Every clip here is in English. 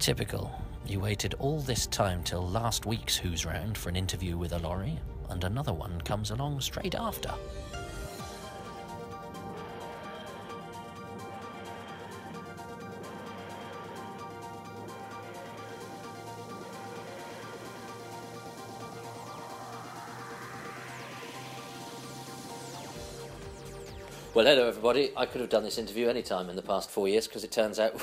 Typical. You waited all this time till last week's Who's Round for an interview with a lorry, and another one comes along straight after. Well, hello everybody. I could have done this interview any time in the past four years because it turns out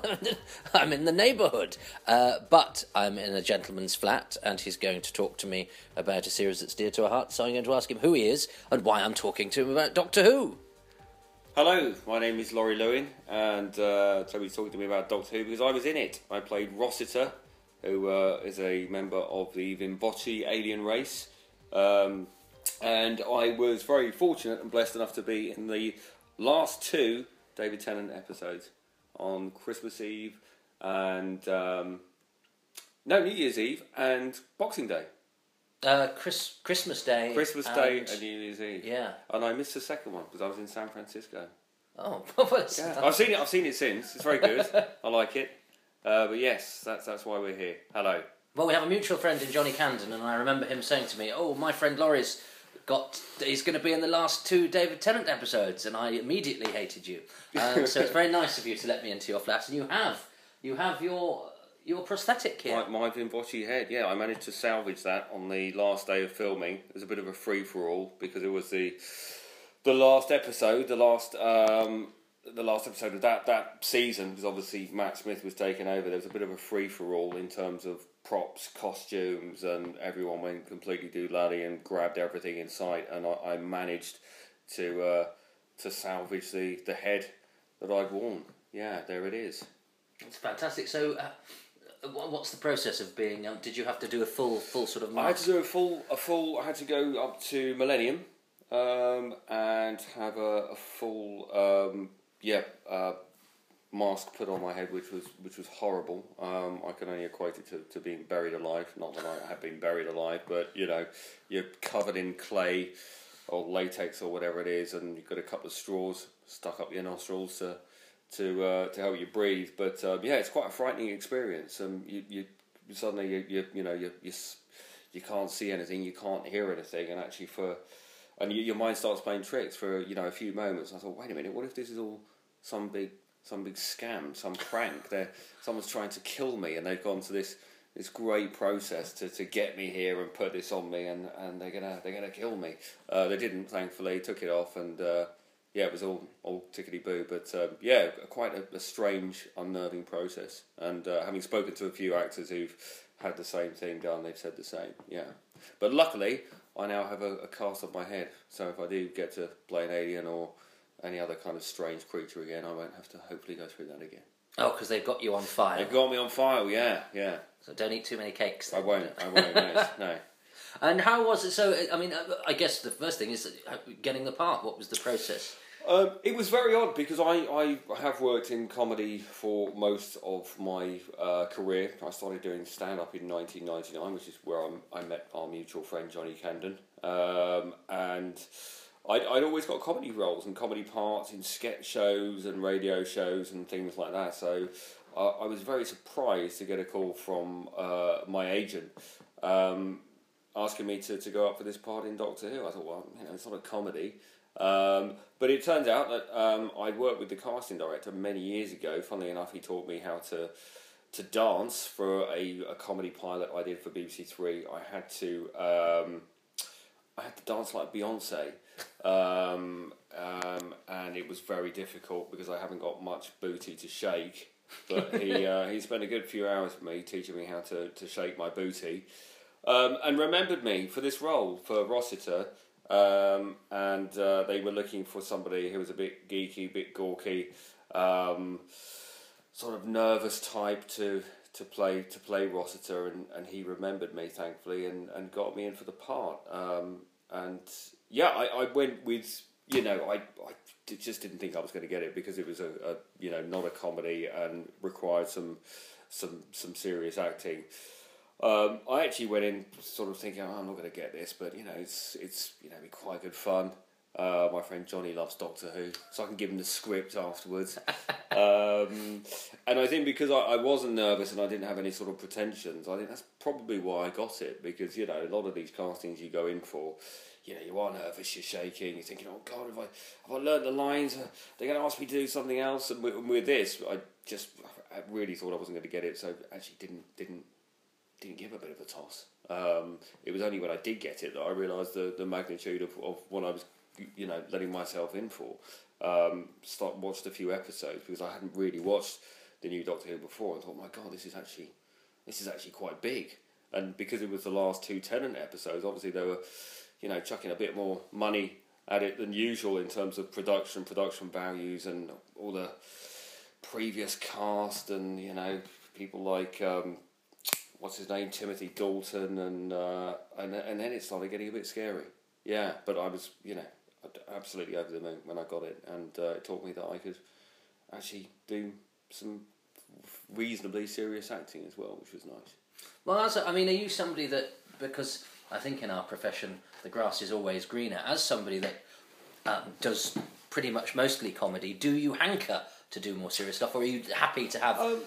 I'm in the neighbourhood. Uh, but I'm in a gentleman's flat and he's going to talk to me about a series that's dear to our heart. So I'm going to ask him who he is and why I'm talking to him about Doctor Who. Hello, my name is Lawry Lewin, and uh, Toby's talking to me about Doctor Who because I was in it. I played Rossiter, who uh, is a member of the Vinvocci alien race. Um, and I was very fortunate and blessed enough to be in the last two David Tennant episodes on Christmas Eve and um, no New Year's Eve and Boxing Day. Uh, Chris, Christmas Day. Christmas Day and New Year's Eve. Yeah. And I missed the second one because I was in San Francisco. Oh, well, Yeah, I've seen it. I've seen it since. It's very good. I like it. Uh, but yes, that's that's why we're here. Hello. Well, we have a mutual friend in Johnny Camden, and I remember him saying to me, "Oh, my friend Lawry's got he's going to be in the last two David Tennant episodes," and I immediately hated you. Um, so it's very nice of you to let me into your flat, and you have you have your your prosthetic here. My, my Vinvocci head. Yeah, I managed to salvage that on the last day of filming. It was a bit of a free for all because it was the the last episode, the last um, the last episode of that that season. Because obviously Matt Smith was taking over. There was a bit of a free for all in terms of props, costumes, and everyone went completely doolally and grabbed everything in sight. And I, I managed to uh, to salvage the the head that I'd worn. Yeah, there it is. It's fantastic. So. Uh, What's the process of being? Um, did you have to do a full, full sort of I had to do a full, a full. I had to go up to Millennium, um, and have a, a full, um, yeah, uh, mask put on my head, which was which was horrible. Um, I can only equate it to, to being buried alive. Not that I have been buried alive, but you know, you're covered in clay or latex or whatever it is, and you've got a couple of straws stuck up your nostrils to to uh, to help you breathe. But um, yeah, it's quite a frightening experience. Um, you, you suddenly you, you you know you you you can't see anything, you can't hear anything, and actually for and you, your mind starts playing tricks for you know a few moments. I thought, wait a minute, what if this is all some big some big scam, some prank? There, someone's trying to kill me, and they've gone to this this great process to, to get me here and put this on me, and, and they're gonna they're gonna kill me. Uh, they didn't, thankfully. Took it off, and uh, yeah, it was all all tickety boo. But um, yeah, quite a, a strange, unnerving process. And uh, having spoken to a few actors who've had the same thing done, they've said the same. Yeah, but luckily, I now have a, a cast of my head, so if I do get to play an alien or any other kind of strange creature again, I won't have to hopefully go through that again. Oh, because they've got you on fire. They've got me on file, yeah, yeah. So don't eat too many cakes. I won't, I won't, no, no. And how was it? So, I mean, uh, I guess the first thing is uh, getting the part. What was the process? Um, it was very odd because I, I have worked in comedy for most of my uh, career. I started doing stand up in 1999, which is where I'm, I met our mutual friend Johnny Camden. Um, and I'd, I'd always got comedy roles and comedy parts in sketch shows and radio shows and things like that. So I, I was very surprised to get a call from uh, my agent. Um, asking me to, to go up for this part in Doctor Who. I thought, well, you know, it's not a comedy. Um, but it turns out that um, I'd worked with the casting director many years ago. Funnily enough, he taught me how to to dance for a, a comedy pilot I did for BBC Three. I had to um, I had to dance like Beyonce, um, um, and it was very difficult because I haven't got much booty to shake. But he uh, he spent a good few hours with me teaching me how to, to shake my booty um, and remembered me for this role for Rossiter. Um, and uh, they were looking for somebody who was a bit geeky, a bit gawky, um, sort of nervous type to to play to play Rossiter, and, and he remembered me thankfully and, and got me in for the part. Um, and yeah, I, I went with you know I, I just didn't think I was going to get it because it was a, a you know not a comedy and required some some some serious acting. Um, I actually went in sort of thinking, oh, I'm not going to get this, but you know, it's it's you know, be quite good fun. Uh, my friend Johnny loves Doctor Who, so I can give him the script afterwards. um, and I think because I, I wasn't nervous and I didn't have any sort of pretensions, I think that's probably why I got it. Because you know, a lot of these castings you go in for, you know, you are nervous, you're shaking, you're thinking, oh God, have I if I learned the lines, uh, they're going to ask me to do something else. And with, with this, I just I really thought I wasn't going to get it, so actually didn't didn't didn't give a bit of a toss. Um, it was only when I did get it that I realised the, the magnitude of, of what I was, you know, letting myself in for. Um, start watched a few episodes because I hadn't really watched the new Doctor Who before. I thought, my God, this is actually this is actually quite big. And because it was the last two Tennant episodes, obviously they were, you know, chucking a bit more money at it than usual in terms of production, production values, and all the previous cast, and you know, people like um, what's his name, Timothy Dalton, and uh, and and then it started getting a bit scary. Yeah, but I was, you know, absolutely over the moon when I got it, and uh, it taught me that I could actually do some reasonably serious acting as well, which was nice. Well, as a, I mean, are you somebody that because I think in our profession the grass is always greener. As somebody that um, does pretty much mostly comedy, do you hanker to do more serious stuff, or are you happy to have? Um,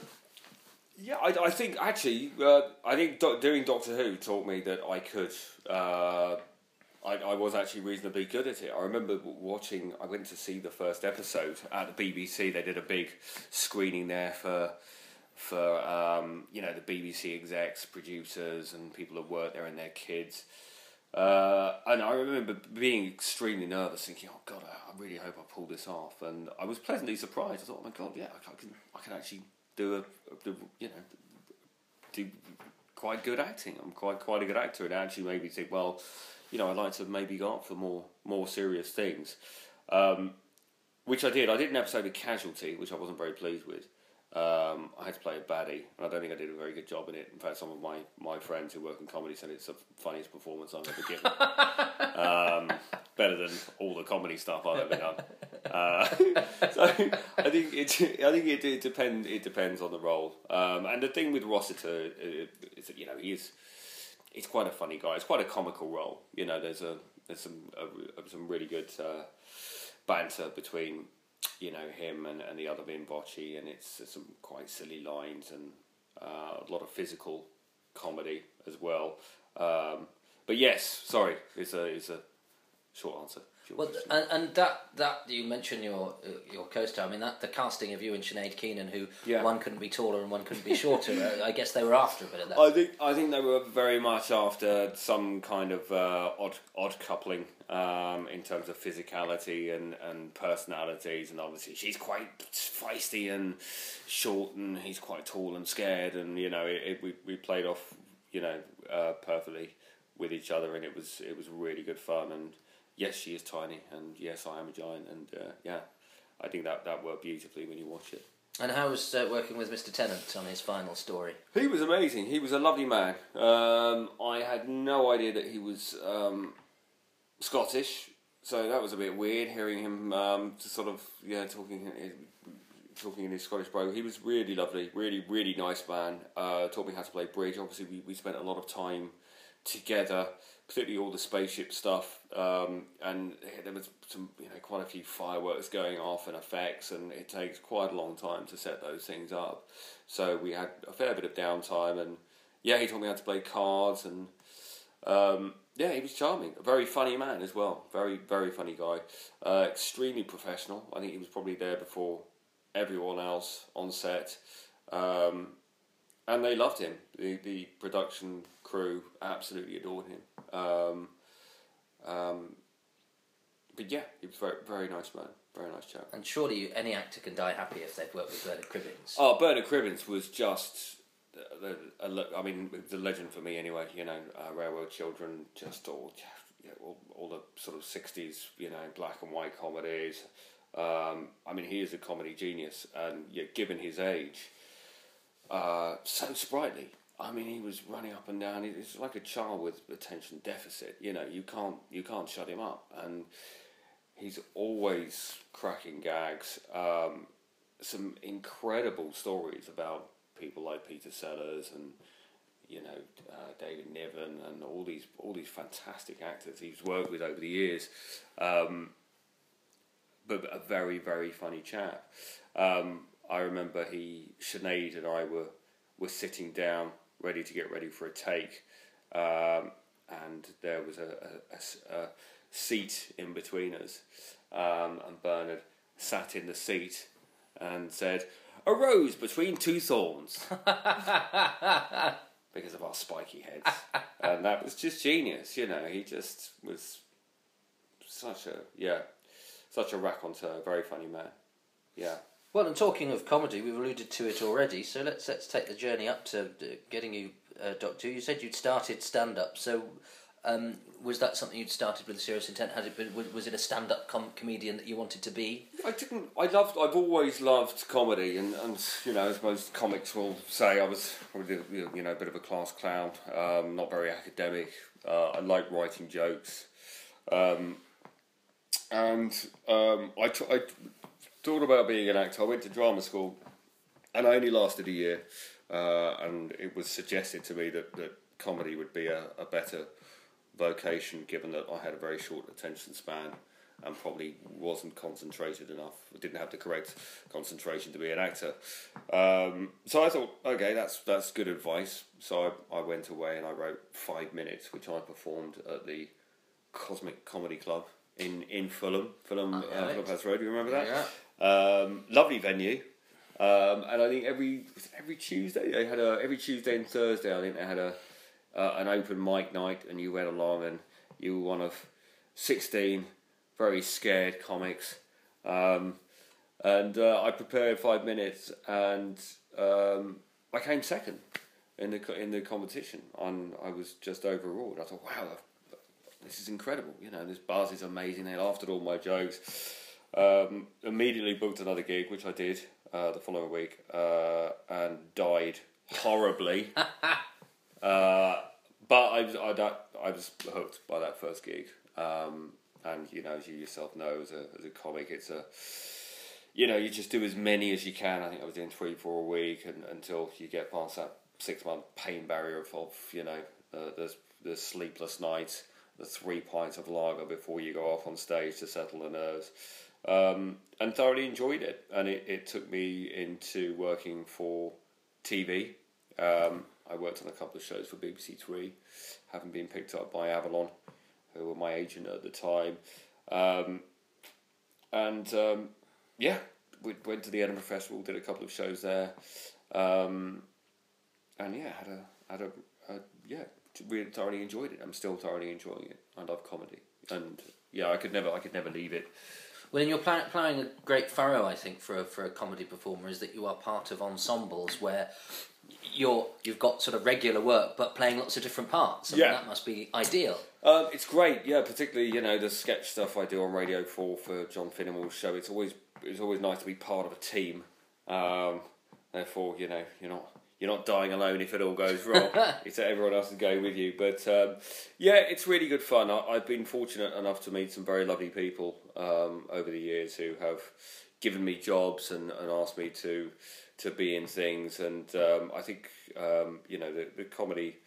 yeah, I, I think actually, uh, I think do- doing Doctor Who taught me that I could. Uh, I, I was actually reasonably good at it. I remember watching. I went to see the first episode at the BBC. They did a big screening there for for um, you know the BBC execs, producers, and people that work there and their kids. Uh, and I remember being extremely nervous, thinking, "Oh God, I really hope I pull this off." And I was pleasantly surprised. I thought, "Oh my God, yeah, I can, I can actually do a, a you know, do quite good acting. I'm quite quite a good actor." And actually made me think, well, you know, I'd like to maybe go up for more more serious things, um, which I did. I did an episode of Casualty, which I wasn't very pleased with. Um, I had to play a baddie, and I don't think I did a very good job in it. In fact, some of my, my friends who work in comedy said it's the funniest performance I've ever given. um, better than all the comedy stuff I've ever done. Uh, so I think it I think it, it depends it depends on the role. Um, and the thing with Rossiter is that you know he's he's quite a funny guy. It's quite a comical role. You know, there's a there's some a, some really good uh, banter between you know him and, and the other Vinvocci, and it's some quite silly lines and uh, a lot of physical comedy as well. Um, but yes, sorry, it's a it's a short answer. Well, and, and that that you mentioned your your co-star. I mean, that the casting of you and Sinead Keenan, who yeah. one couldn't be taller and one couldn't be shorter. I guess they were after a bit of that. I think I think they were very much after some kind of uh, odd odd coupling um, in terms of physicality and, and personalities. And obviously, she's quite feisty and short, and he's quite tall and scared. And you know, it, it, we we played off you know uh, perfectly with each other, and it was it was really good fun and yes, she is tiny, and yes, I am a giant, and uh, yeah, I think that that worked beautifully when you watch it. And how was uh, working with Mr. Tennant on his final story? He was amazing. He was a lovely man. Um, I had no idea that he was um, Scottish, so that was a bit weird hearing him um, sort of yeah talking talking in his Scottish brogue. He was really lovely, really really nice man. Uh, taught me how to play bridge. Obviously, we, we spent a lot of time together particularly all the spaceship stuff. Um, and there was some, you know, quite a few fireworks going off and effects, and it takes quite a long time to set those things up. So we had a fair bit of downtime, and yeah, he taught me how to play cards, and um, yeah, he was charming. A very funny man as well. Very, very funny guy. Uh, extremely professional. I think he was probably there before everyone else on set. Um, and they loved him. The, the production crew absolutely adored him. Um, um, but yeah, he was very very nice man, very nice chap. And surely any actor can die happy if they've worked with Bernard Cribbins. Oh, Bernard Cribbins was just. I mean, the legend for me anyway. You know, uh, Railroad Children, just all, you know, all, all the sort of sixties, you know, black and white comedies. Um, I mean, he is a comedy genius, and yet, given his age, uh, so sprightly. I mean, he was running up and down. He's like a child with attention deficit. You know, you can't you can't shut him up, and he's always cracking gags. Um, some incredible stories about people like Peter Sellers and you know uh, David Niven and all these all these fantastic actors he's worked with over the years. Um, but a very very funny chap. Um, I remember he, Sinead and I were, were sitting down, ready to get ready for a take, um, and there was a, a, a, a, seat in between us, um, and Bernard sat in the seat and said, "A rose between two thorns," because of our spiky heads, and that was just genius. You know, he just was such a yeah, such a raconteur, very funny man. Yeah. Well, and talking of comedy, we've alluded to it already. So let's let's take the journey up to uh, getting you, uh, Doctor. You said you'd started stand up. So um, was that something you'd started with a serious intent? Had it been? Was it a stand up com- comedian that you wanted to be? I didn't. I loved. I've always loved comedy, and, and you know, as most comics will say, I was probably you know a bit of a class clown. Um, not very academic. Uh, I like writing jokes. Um, and um, I, t- I thought about being an actor. I went to drama school, and I only lasted a year. Uh, and it was suggested to me that, that comedy would be a, a better vocation, given that I had a very short attention span and probably wasn't concentrated enough. Didn't have the correct concentration to be an actor. Um, so I thought, okay, that's that's good advice. So I, I went away and I wrote five minutes, which I performed at the Cosmic Comedy Club in, in Fulham, Fulham uh, Fulham House Road. Do you remember that? Yeah. Um, lovely venue. Um, and I think every every Tuesday they had a every Tuesday and Thursday I think they had a uh, an open mic night and you went along and you were one of sixteen very scared comics. Um, and uh, I prepared five minutes and um, I came second in the in the competition. And I was just overawed. I thought, wow, this is incredible. You know, this buzz is amazing. They laughed at all my jokes. Um, immediately booked another gig, which I did uh, the following week, uh, and died horribly. uh, but I was, I, I, was hooked by that first gig. Um, and, you know, as you yourself know, as a, as a comic, it's a, you know, you just do as many as you can. I think I was doing three, four a week and, until you get past that six month pain barrier of, of you know, uh, the, the sleepless nights the three pints of lager before you go off on stage to settle the nerves. Um, and thoroughly enjoyed it. And it, it took me into working for TV. Um, I worked on a couple of shows for BBC Three, having been picked up by Avalon, who were my agent at the time. Um, and um, yeah, we went to the Edinburgh Festival, did a couple of shows there. Um, and yeah, had a had a, a yeah we thoroughly enjoyed it. I'm still thoroughly enjoying it. I love comedy, and yeah, I could never, I could never leave it. Well, and you're pl- playing a great furrow, I think, for a, for a comedy performer is that you are part of ensembles where you're you've got sort of regular work, but playing lots of different parts. I yeah, mean, that must be ideal. Um, it's great, yeah. Particularly, you know, the sketch stuff I do on Radio Four for John Finnemore's show. It's always it's always nice to be part of a team. Um, therefore, you know, you're not you're not dying alone if it all goes wrong. it's that everyone else is going with you. But um, yeah, it's really good fun. I, have been fortunate enough to meet some very lovely people um, over the years who have given me jobs and, and asked me to to be in things. And um, I think um, you know the, the comedy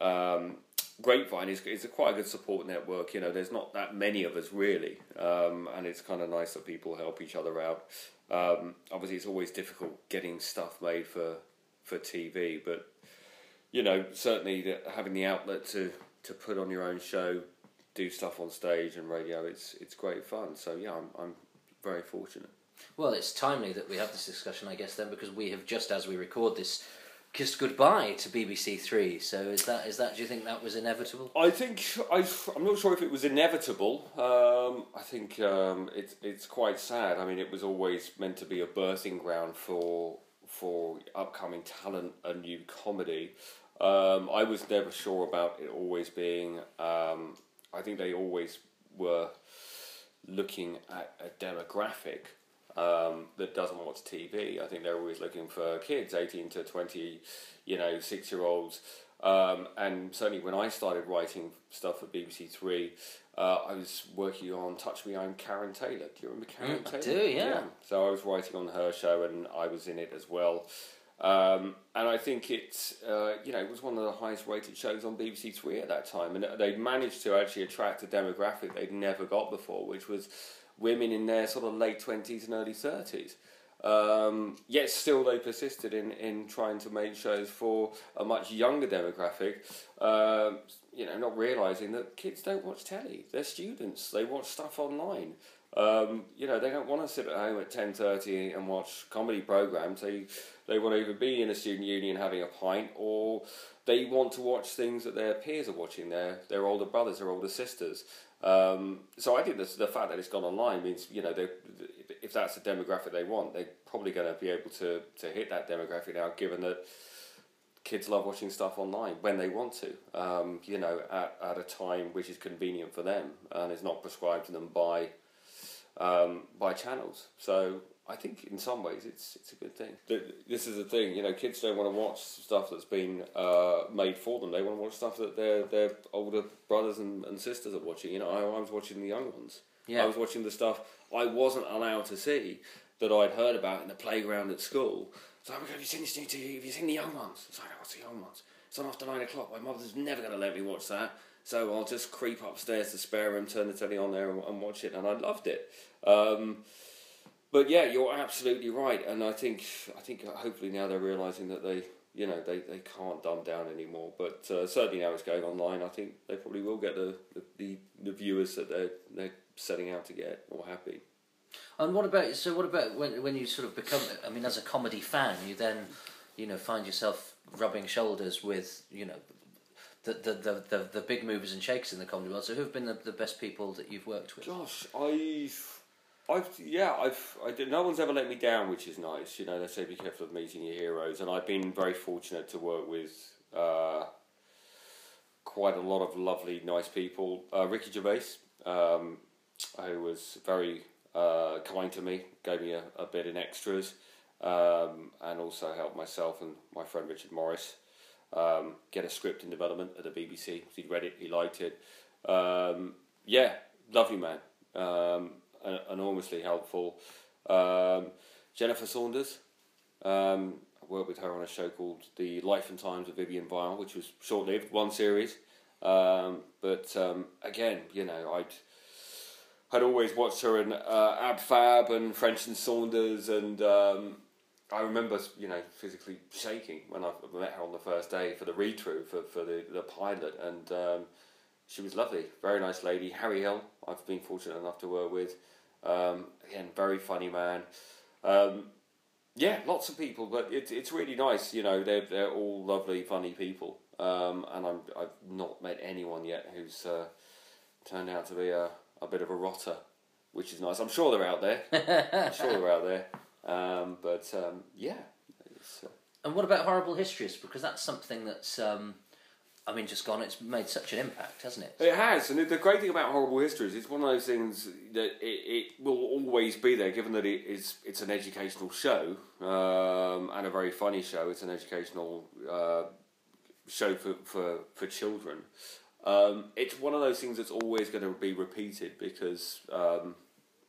um, grapevine is is a quite a good support network. You know, there's not that many of us really, um, and it's kind of nice that people help each other out. Um, obviously, it's always difficult getting stuff made for for TV, but you know, certainly the, having the outlet to to put on your own show, do stuff on stage and radio, it's it's great fun. So yeah, I'm I'm very fortunate. Well, it's timely that we have this discussion, I guess, then, because we have just as we record this kissed goodbye to BBC Three. So is that is that? Do you think that was inevitable? I think I, I'm not sure if it was inevitable. Um, I think um, it's it's quite sad. I mean, it was always meant to be a birthing ground for for upcoming talent and new comedy. Um, I was never sure about it always being. Um, I think they always were looking at a demographic um, that doesn't watch TV. I think they're always looking for kids, eighteen to twenty, you know, six year olds. Um, and certainly when I started writing stuff for BBC Three, uh, I was working on Touch Me, I'm Karen Taylor. Do you remember Karen mm, Taylor? I do, yeah. yeah. So I was writing on her show and I was in it as well. Um, and I think it's, uh, you know, it was one of the highest rated shows on BBC Three at that time. And they managed to actually attract a demographic they'd never got before, which was women in their sort of late 20s and early 30s. Um, yet still, they persisted in, in trying to make shows for a much younger demographic. Um, you know, not realizing that kids don't watch telly; they're students. They watch stuff online. Um, you know, they don't want to sit at home at ten thirty and watch comedy programs. They they want to either be in a student union having a pint, or they want to watch things that their peers are watching. Their their older brothers or older sisters. Um, so I think the the fact that it's gone online means you know they, if that's the demographic they want, they're probably going to be able to to hit that demographic now, given that kids love watching stuff online when they want to, um, you know, at, at a time which is convenient for them and is not prescribed to them by um, by channels. So I think in some ways it's it's a good thing. This is the thing, you know, kids don't want to watch stuff that's been uh, made for them. They want to watch stuff that their their older brothers and, and sisters are watching. You know, I, I was watching the young ones. Yeah. I was watching the stuff I wasn't allowed to see that I'd heard about in the playground at school. So I'm like, have you seen this new TV? Have you seen the young ones? It's like, what's the young ones? It's on after nine o'clock. My mother's never going to let me watch that. So I'll just creep upstairs to spare room, turn the telly on there, and, and watch it. And I loved it. Um, but yeah, you're absolutely right, and I think I think hopefully now they're realizing that they you know they, they can't dumb down anymore. But uh, certainly now it's going online. I think they probably will get the the, the, the viewers that they're they're setting out to get or happy. And what about so? What about when when you sort of become? I mean, as a comedy fan, you then, you know, find yourself rubbing shoulders with you know the, the, the, the, the big movers and shakers in the comedy world. So who have been the, the best people that you've worked with? Gosh, I've, I've yeah, I've, I did, no one's ever let me down, which is nice. You know, they say be careful of meeting your heroes, and I've been very fortunate to work with uh, quite a lot of lovely, nice people. Uh, Ricky Gervais, um, who was very uh, kind to me, gave me a, a bit in extras, um, and also helped myself and my friend Richard Morris um, get a script in development at the BBC. He read it, he liked it. Um, yeah, lovely man, um, enormously helpful. Um, Jennifer Saunders, um, I worked with her on a show called The Life and Times of Vivienne Vyle, which was short lived, one series. But again, you know, I'd had always watched her in uh, Ab Fab and French and Saunders and um, I remember, you know, physically shaking when I met her on the first day for the read through for, for the, the pilot, and um, she was lovely, very nice lady. Harry Hill, I've been fortunate enough to work with. Um, again, very funny man. Um, yeah, lots of people, but it's it's really nice. You know, they're they're all lovely, funny people, um, and I'm I've not met anyone yet who's uh, turned out to be a, a bit of a rotter, which is nice. I'm sure they're out there. I'm sure they're out there. Um, but um, yeah. Uh... And what about horrible histories? Because that's something that's. Um, I mean, just gone. It's made such an impact, hasn't it? It has, and the great thing about horrible histories, it's one of those things that it, it will always be there, given that it is it's an educational show um, and a very funny show. It's an educational uh, show for for for children. Um, it's one of those things that's always going to be repeated because um,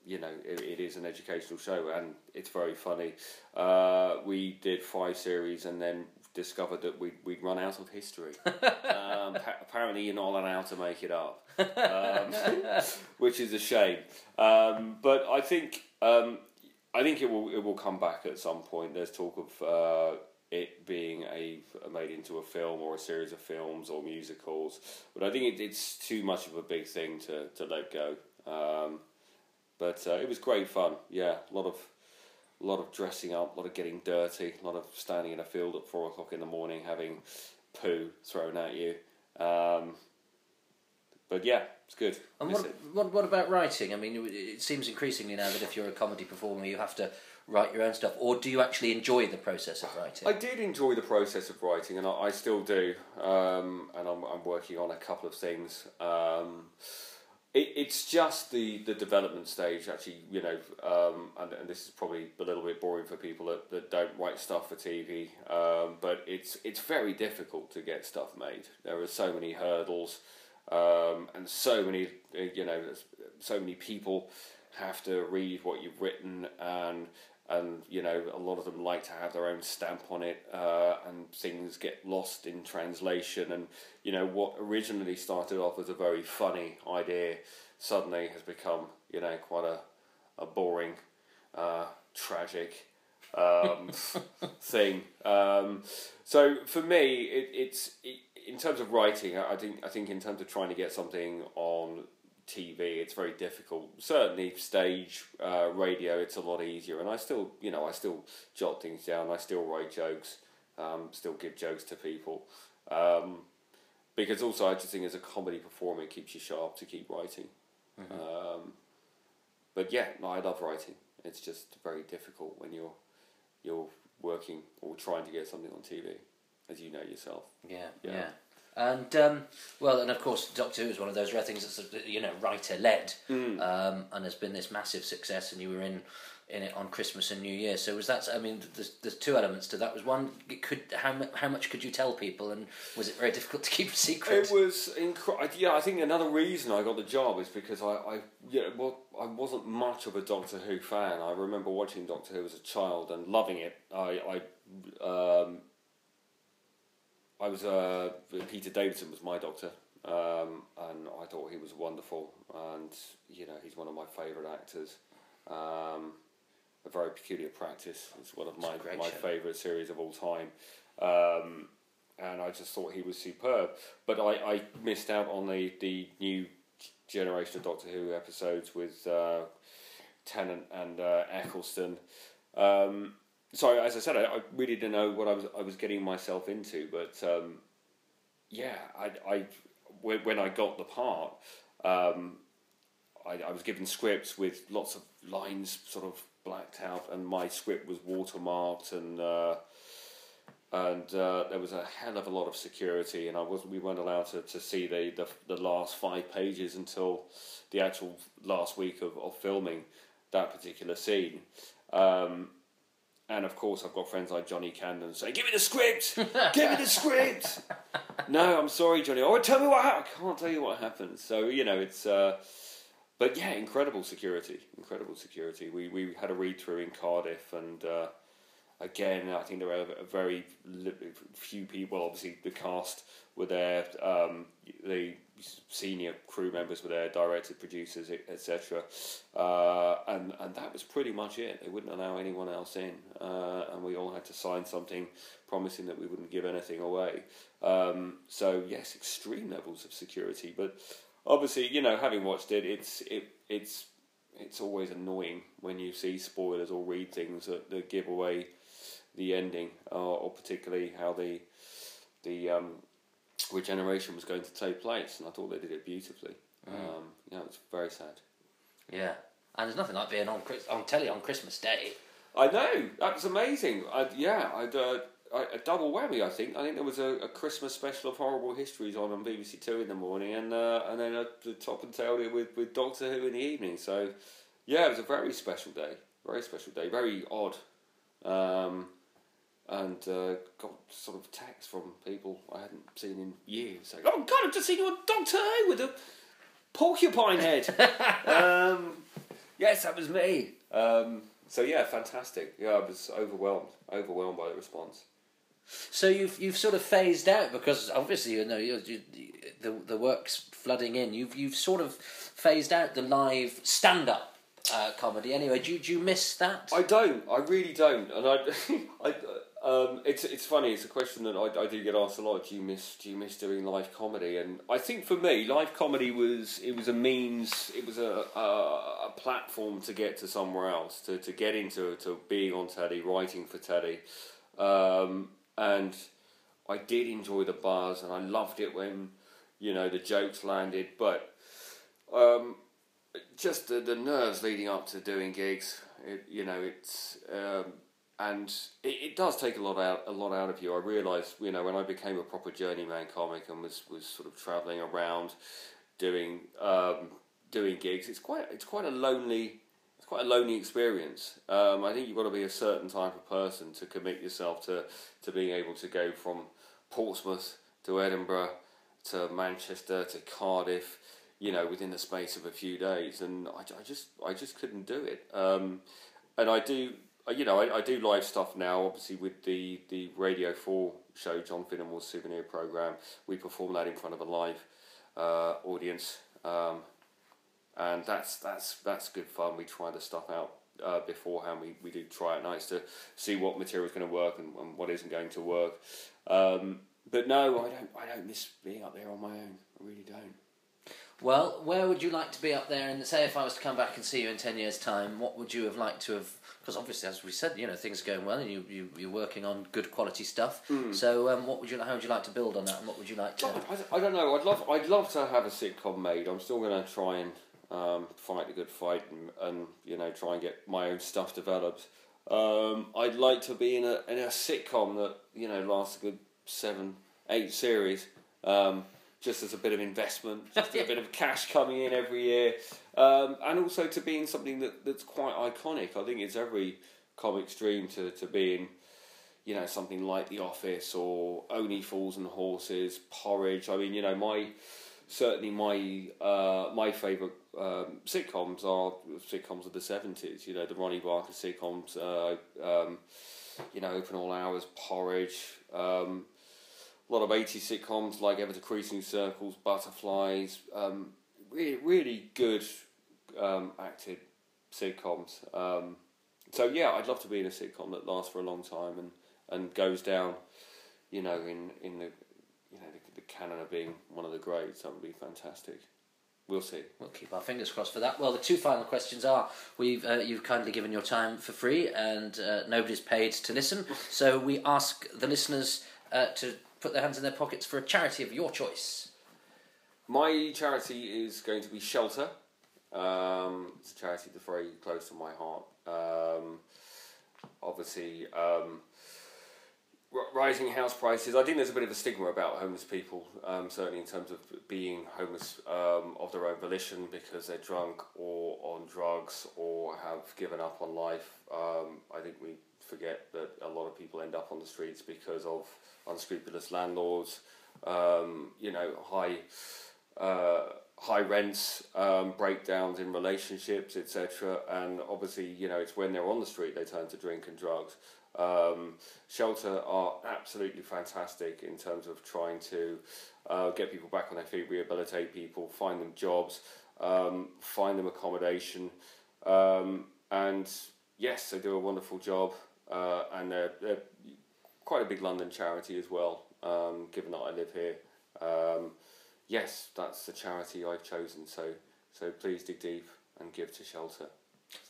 you know, it, it is an educational show and it's very funny. Uh, we did five series and then discovered that we'd, we'd run out of history. um, pa- apparently, you're not allowed to make it up, um, which is a shame. Um, but I think um, I think it will it will come back at some point. There's talk of uh, it being a made into a film or a series of films or musicals, but I think it, it's too much of a big thing to to let go. Um, but uh, it was great fun. Yeah, a lot of a lot of dressing up, a lot of getting dirty, a lot of standing in a field at four o'clock in the morning having poo thrown at you. Um, but yeah, it's good. And what, it. what, what about writing? I mean, it seems increasingly now that if you're a comedy performer, you have to write your own stuff, or do you actually enjoy the process of writing? I did enjoy the process of writing, and I, I still do. Um, and I'm, I'm working on a couple of things. Um, it, it's just the, the development stage, actually, you know, um, and, and this is probably a little bit boring for people that, that don't write stuff for TV, um, but it's, it's very difficult to get stuff made. There are so many hurdles um, and so many, you know, so many people have to read what you've written and and you know a lot of them like to have their own stamp on it uh, and things get lost in translation and you know what originally started off as a very funny idea suddenly has become you know quite a, a boring uh, tragic um, thing. Um, so for me, it, it's it, in terms of writing. I think I think in terms of trying to get something on TV, it's very difficult. Certainly, stage, uh, radio, it's a lot easier. And I still, you know, I still jot things down. I still write jokes. Um, still give jokes to people. Um, because also, I just think as a comedy performer, it keeps you sharp to keep writing. Mm-hmm. Um, but yeah, no, I love writing. It's just very difficult when you're you're working or trying to get something on TV, as you know yourself. Yeah, yeah. yeah. And um, well, and of course, Doctor Who is one of those rare things that's you know writer led, mm. um, and has been this massive success. And you were in in it on Christmas and New Year. So was that? I mean, there's, there's two elements to that. Was one could how how much could you tell people, and was it very difficult to keep a secret? It was incredible. Yeah, I think another reason I got the job is because I, I yeah well I wasn't much of a Doctor Who fan. I remember watching Doctor Who as a child and loving it. I I I was uh, Peter Davidson was my doctor, um, and I thought he was wonderful, and you know he's one of my favourite actors. Um, a very peculiar practice. It's one of my my favourite series of all time, um, and I just thought he was superb. But I, I missed out on the the new generation of Doctor Who episodes with uh, Tennant and uh, Eccleston. Um, so as I said, I, I, really didn't know what I was I was getting myself into, but um, yeah, I, I when, I got the part, um, I, I was given scripts with lots of lines sort of blacked out, and my script was watermarked, and uh, and uh, there was a hell of a lot of security, and I was we weren't allowed to, to see the, the the last five pages until the actual last week of, of filming that particular scene. Um, and of course, I've got friends like Johnny Camden say, "Give me the script, give me the script." no, I'm sorry, Johnny. Oh, tell me what happened. I can't tell you what happened. So you know, it's. Uh, but yeah, incredible security, incredible security. We we had a read through in Cardiff, and uh, again, I think there were a very few people. Obviously, the cast were there. Um, the senior crew members were there, directors, producers, etc. Uh, and and that was pretty much it. They wouldn't allow anyone else in, uh, and we all had to sign something promising that we wouldn't give anything away. Um, so yes, extreme levels of security. But obviously, you know, having watched it, it's it it's it's always annoying when you see spoilers or read things that, that give away the ending, uh, or particularly how the the um, regeneration was going to take place, and I thought they did it beautifully. Mm. Um, yeah, it's very sad. Yeah, and there's nothing like being on on telly on Christmas Day. I know that was amazing. I, yeah, I'd, uh, I, a double whammy. I think. I think there was a, a, Christmas special of horrible histories on on BBC Two in the morning, and uh, and then a, the top and tail with with Doctor Who in the evening. So, yeah, it was a very special day. Very special day. Very odd. Um, and uh, got sort of texts from people I hadn't seen in years saying, "Oh God, I've just seen you on Doctor Who with a porcupine head." um, yes, that was me. Um, so yeah, fantastic. Yeah, I was overwhelmed, overwhelmed by the response. So you've you've sort of phased out because obviously you know you, you, the the work's flooding in. You've you've sort of phased out the live stand up uh, comedy. Anyway, do you, do you miss that? I don't. I really don't. And I, I um, it's it's funny. It's a question that I, I do get asked a lot. Do you miss Do you miss doing live comedy? And I think for me, live comedy was it was a means. It was a a, a platform to get to somewhere else. To, to get into to being on Teddy, writing for Teddy, um, and I did enjoy the bars, and I loved it when you know the jokes landed. But um, just the, the nerves leading up to doing gigs. It, you know, it's um, and it, it, does take a lot out a lot out of you. I realised, you know, when I became a proper journeyman comic and was, was sort of travelling around doing um, doing gigs, it's quite it's quite a lonely it's quite a lonely experience. Um, I think you've got to be a certain type of person to commit yourself to to being able to go from Portsmouth to Edinburgh to Manchester to Cardiff, you know, within the space of a few days, and I, I just I just couldn't do it. Um, and I do you know, I, I, do live stuff now. Obviously, with the, the Radio Four show, John Finnemore's souvenir program, we perform that in front of a live uh, audience, um, and that's that's that's good fun. We try the stuff out uh, beforehand. We, we do try at nights to see what material is going to work and, and what isn't going to work. Um, but no, I don't. I don't miss being up there on my own. I really don't. Well, where would you like to be up there? And say, if I was to come back and see you in ten years' time, what would you have liked to have? Because obviously, as we said, you know, things are going well, and you, you you're working on good quality stuff. So, um, what would you? How would you like to build on that? And what would you like to? I, I don't know. I'd love. I'd love to have a sitcom made. I'm still going to try and um, fight the good fight and, and you know try and get my own stuff developed. Um, I'd like to be in a in a sitcom that you know lasts a good seven, eight series. Um, just as a bit of investment, just a bit of cash coming in every year, um, and also to be in something that, that's quite iconic. I think it's every comic's dream to, to be in you know something like The Office or Only Fools and Horses, Porridge. I mean, you know, my certainly my uh, my favourite um, sitcoms are sitcoms of the seventies. You know, the Ronnie Barker sitcoms. Uh, um, you know, Open All Hours, Porridge. Um, a lot of 80s sitcoms like Ever Decreasing Circles, Butterflies. Really, really good um, acted sitcoms. Um, so yeah, I'd love to be in a sitcom that lasts for a long time and, and goes down, you know, in, in the you know the, the canon of being one of the greats. That would be fantastic. We'll see. We'll keep our fingers crossed for that. Well, the two final questions are: We've uh, you've kindly given your time for free, and uh, nobody's paid to listen. So we ask the listeners uh, to put their hands in their pockets for a charity of your choice. My charity is going to be Shelter. Um, it's a charity that's very close to my heart. Um, obviously, um, rising house prices. I think there's a bit of a stigma about homeless people, um, certainly in terms of being homeless um, of their own volition because they're drunk or on drugs or have given up on life. Um, I think we forget that a lot of people end up on the streets because of unscrupulous landlords. You know, high uh, high rents, um, breakdowns in relationships, etc. And obviously, you know, it's when they're on the street they turn to drink and drugs. Um, shelter are absolutely fantastic in terms of trying to uh, get people back on their feet, rehabilitate people, find them jobs, um, find them accommodation, um, and yes, they do a wonderful job. Uh, and they're, they're quite a big London charity as well. Um, given that I live here, um, yes, that's the charity I've chosen. So, so please dig deep and give to shelter.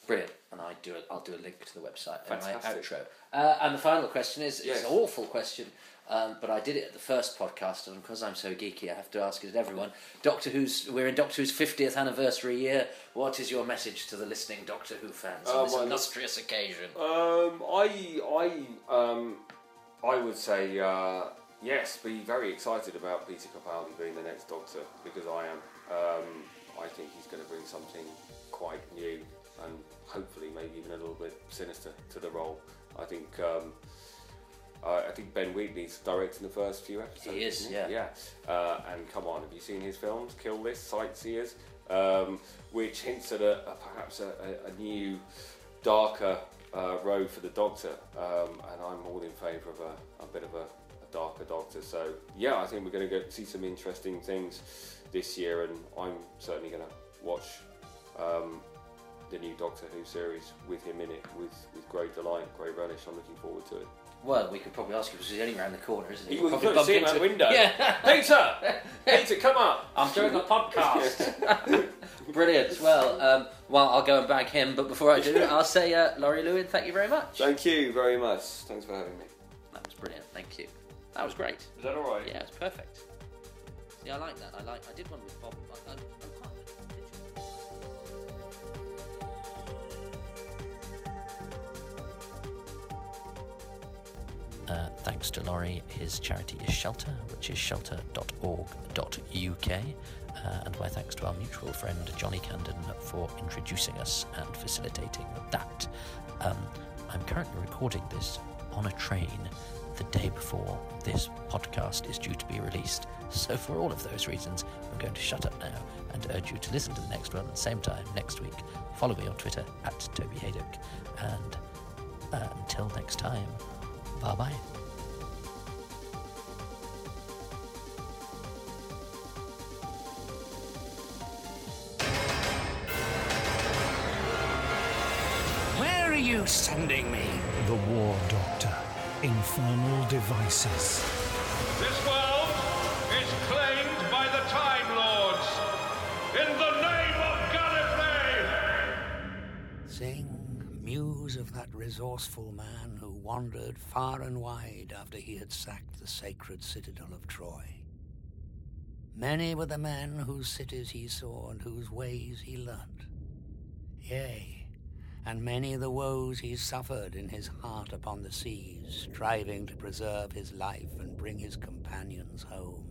Brilliant, and I do. A, I'll do a link to the website in my Fantastic. outro. Uh, and the final question is: Yes. It's an awful question, um, but I did it at the first podcast, and because I'm so geeky, I have to ask it to everyone. Doctor Who's we're in Doctor Who's 50th anniversary year. What is your message to the listening Doctor Who fans on this illustrious occasion? Um, I, I, um, I would say uh, yes. Be very excited about Peter Capaldi being the next Doctor because I am. Um, I think he's going to bring something quite new and hopefully maybe even a little bit sinister to the role. I think. Um, I I think Ben Wheatley's directing the first few episodes. He is, isn't yeah. Yeah. Uh, and come on, have you seen his films? Kill List, Sightseers, um, which hints at a, a perhaps a, a, new, darker uh, road for the Doctor. Um, and I'm all in favour of a, a bit of a darker Doctor. So yeah, I think we're going to go see some interesting things this year, and I'm certainly going to watch. Um, the new Doctor Who series with him in it with, with great delight, great relish. I'm looking forward to it. Well, we could probably ask you because he's only around the corner, isn't he? You We'll can probably see him bump out the window. Yeah. Peter! Peter, come up! I'm doing a podcast. Brilliant. Well, um, well, I'll go and bag him, but before I do, I'll say, uh, Lawry Lewin, thank you very much. Thank you very much. Thanks for having me. That was great. Is that alright? Yeah, it's perfect. Yeah, I like that. I like. I did one with Bob. I, I, I'm part of it. Uh, thanks to Lawry. His charity is Shelter, which is shelter.org.uk. Uh, and my thanks to our mutual friend Johnny Camden for introducing us and facilitating that. Um, I'm currently recording this on a train the day before this podcast is due to be released. So, for all of those reasons, I'm going to shut up now and urge you to listen to the next one at the same time next week. Follow me on Twitter at Toby Hadoke. And uh, until next time, bye bye. Where are you sending me? The War Doctor. Infernal Devices. This world is claimed by the Time Lords. In the name of Gallifrey! Sing, muse of that resourceful man who wandered far and wide after he had sacked the sacred citadel of Troy. Many were the men whose cities he saw and whose ways he learnt. Yea, and many the woes he suffered in his heart upon the seas, striving to preserve his life and bring his companions home.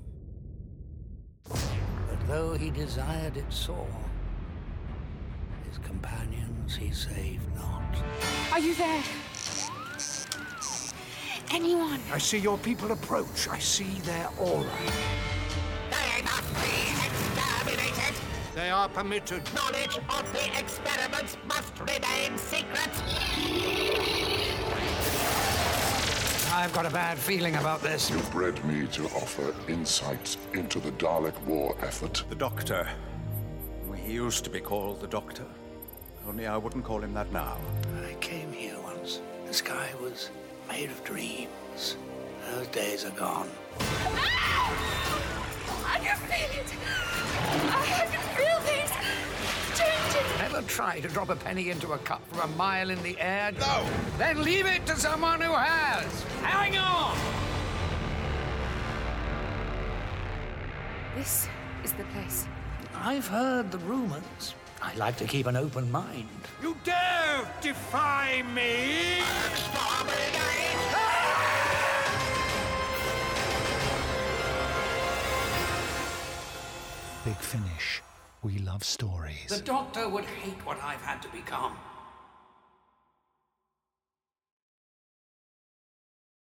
But though he desired it sore, his companions he saved not. Are you there? Anyone? I see your people approach. I see their aura. They are permitted. Knowledge of the experiments must remain secret. I've got a bad feeling about this. You've bred me to offer insights into the Dalek war effort. The Doctor. He used to be called the Doctor. Only I wouldn't call him that now. I came here once. The sky was made of dreams. Those days are gone. I can feel it. I can feel things changing. Ever try to drop a penny into a cup from a mile in the air? No! Then leave it to someone who has! Hang on! This is the place. I've heard the rumors. I like to keep an open mind. You dare defy me? Big Finish. We love stories. The Doctor would hate what I've had to become.